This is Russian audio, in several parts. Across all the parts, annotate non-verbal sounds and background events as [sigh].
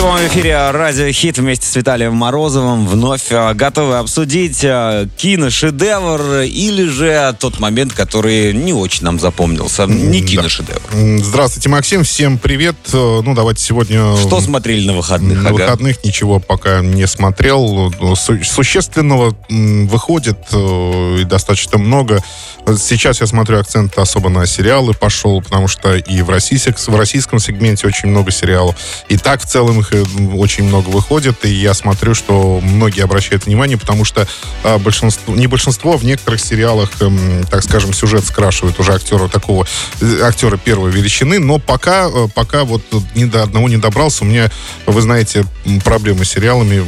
Прямом эфире «Радио Хит» вместе с Виталием Морозовым вновь э, готовы обсудить э, киношедевр или же тот момент, который не очень нам запомнился. Не киношедевр. Здравствуйте, Максим. Всем привет. Э, Ну, давайте сегодня... Что смотрели на выходных? На Ага. выходных ничего пока не смотрел. Су- Существенного выходит и достаточно много. Сейчас я смотрю акцент особо на сериалы пошел, потому что и в, российск- в российском сегменте очень много сериалов. И так в целом их э, очень много выходит. И я смотрю, что многие обращают внимание, потому что а, большинство, не большинство, в некоторых сериалах, эм, так скажем, сюжет скрашивает уже актера такого, э, актера первой величины. Но пока, э, пока вот ни до одного не добрался. У меня, вы знаете, проблемы с сериалами.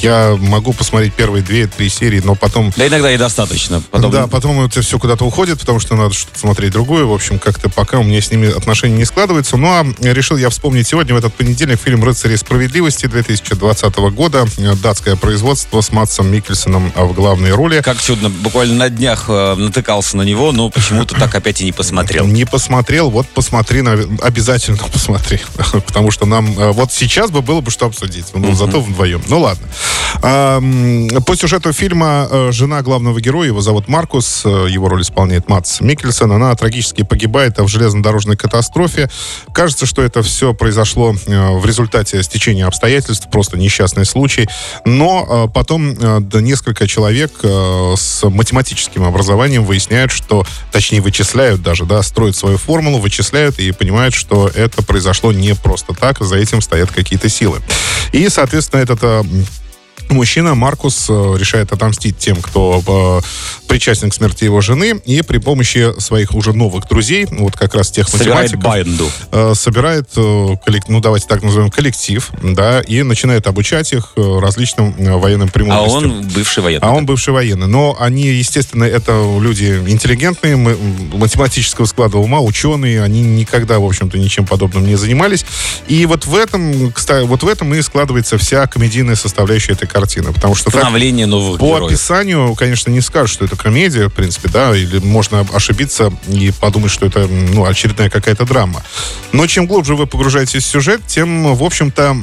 Я могу посмотреть первые две-три серии, но потом Да иногда и достаточно. Потом... да, потом это все куда-то уходит, потому что надо что-то смотреть другое. В общем, как-то пока у меня с ними отношения не складываются. Ну, а решил я вспомнить сегодня, в этот понедельник, фильм «Рыцари справедливости» 2020 года. Датское производство с Матсом Микельсоном в главной роли. Как чудно, буквально на днях э, натыкался на него, но почему-то так опять и не посмотрел. Не посмотрел, вот посмотри, обязательно [laughs] посмотри. Потому что нам э, вот сейчас бы было бы что обсудить. Ну, зато вдвоем. Ну, ладно. По сюжету фильма э, жена главного героя, его зовут Маркус, э, его роль исполняет Матс Микельсон, она трагически погибает в железнодорожной катастрофе. Кажется, что это все произошло э, в результате стечения обстоятельств, просто несчастный случай. Но потом несколько человек с математическим образованием выясняют, что, точнее, вычисляют даже, да, строят свою формулу, вычисляют и понимают, что это произошло не просто так, за этим стоят какие-то силы. И, соответственно, этот Мужчина, Маркус, э, решает отомстить тем, кто э, причастен к смерти его жены, и при помощи своих уже новых друзей, вот как раз тех Собирает математиков, банду. э, собирает, ну давайте так назовем, коллектив, да, и начинает обучать их различным военным А премудростям. он бывший военный. А он бывший военный. Но они, естественно, это люди интеллигентные, математического склада ума, ученые. Они никогда, в общем-то, ничем подобным не занимались. И вот в этом, кстати, вот в этом и складывается вся комедийная составляющая этой картины. Потому что так, Становление новых по героев. описанию, конечно, не скажешь, что это комедия, в принципе, да, или можно ошибиться и подумать, что это, ну, очередная какая-то драма. Но чем глубже вы погружаетесь в сюжет, тем, в общем-то,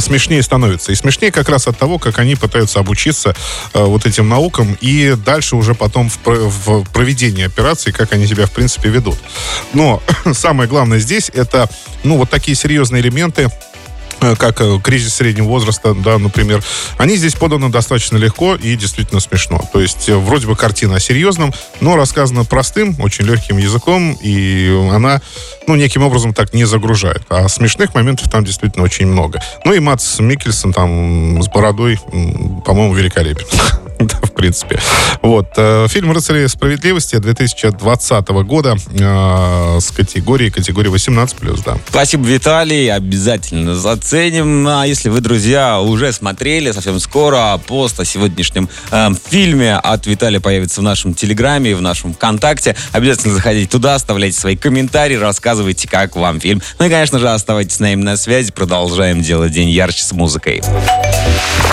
смешнее становится. И смешнее как раз от того, как они пытаются обучиться э, вот этим наукам и дальше уже потом в, в проведении операции, как они себя в принципе ведут. Но [clears throat] самое главное здесь это, ну, вот такие серьезные элементы, как э, кризис среднего возраста, да, например, они здесь поданы достаточно легко и действительно смешно. То есть э, вроде бы картина о серьезном, но рассказана простым, очень легким языком, и она, ну, неким образом так не загружает. А смешных моментов там действительно очень много. Ну и Матс Микельсон там с бородой, по-моему, великолепен. [laughs] [laughs] Да, в принципе. Вот. э, Фильм «Рыцари справедливости» 2020 года э, с категории, категории 18+, да. Спасибо, Виталий. Обязательно заценим. А если вы, друзья, уже смотрели, совсем скоро пост о сегодняшнем э, фильме от Виталия появится в нашем Телеграме и в нашем ВКонтакте. Обязательно заходите туда, оставляйте свои комментарии, рассказывайте, как вам фильм. Ну и, конечно же, оставайтесь с нами на связи. Продолжаем делать день ярче с музыкой.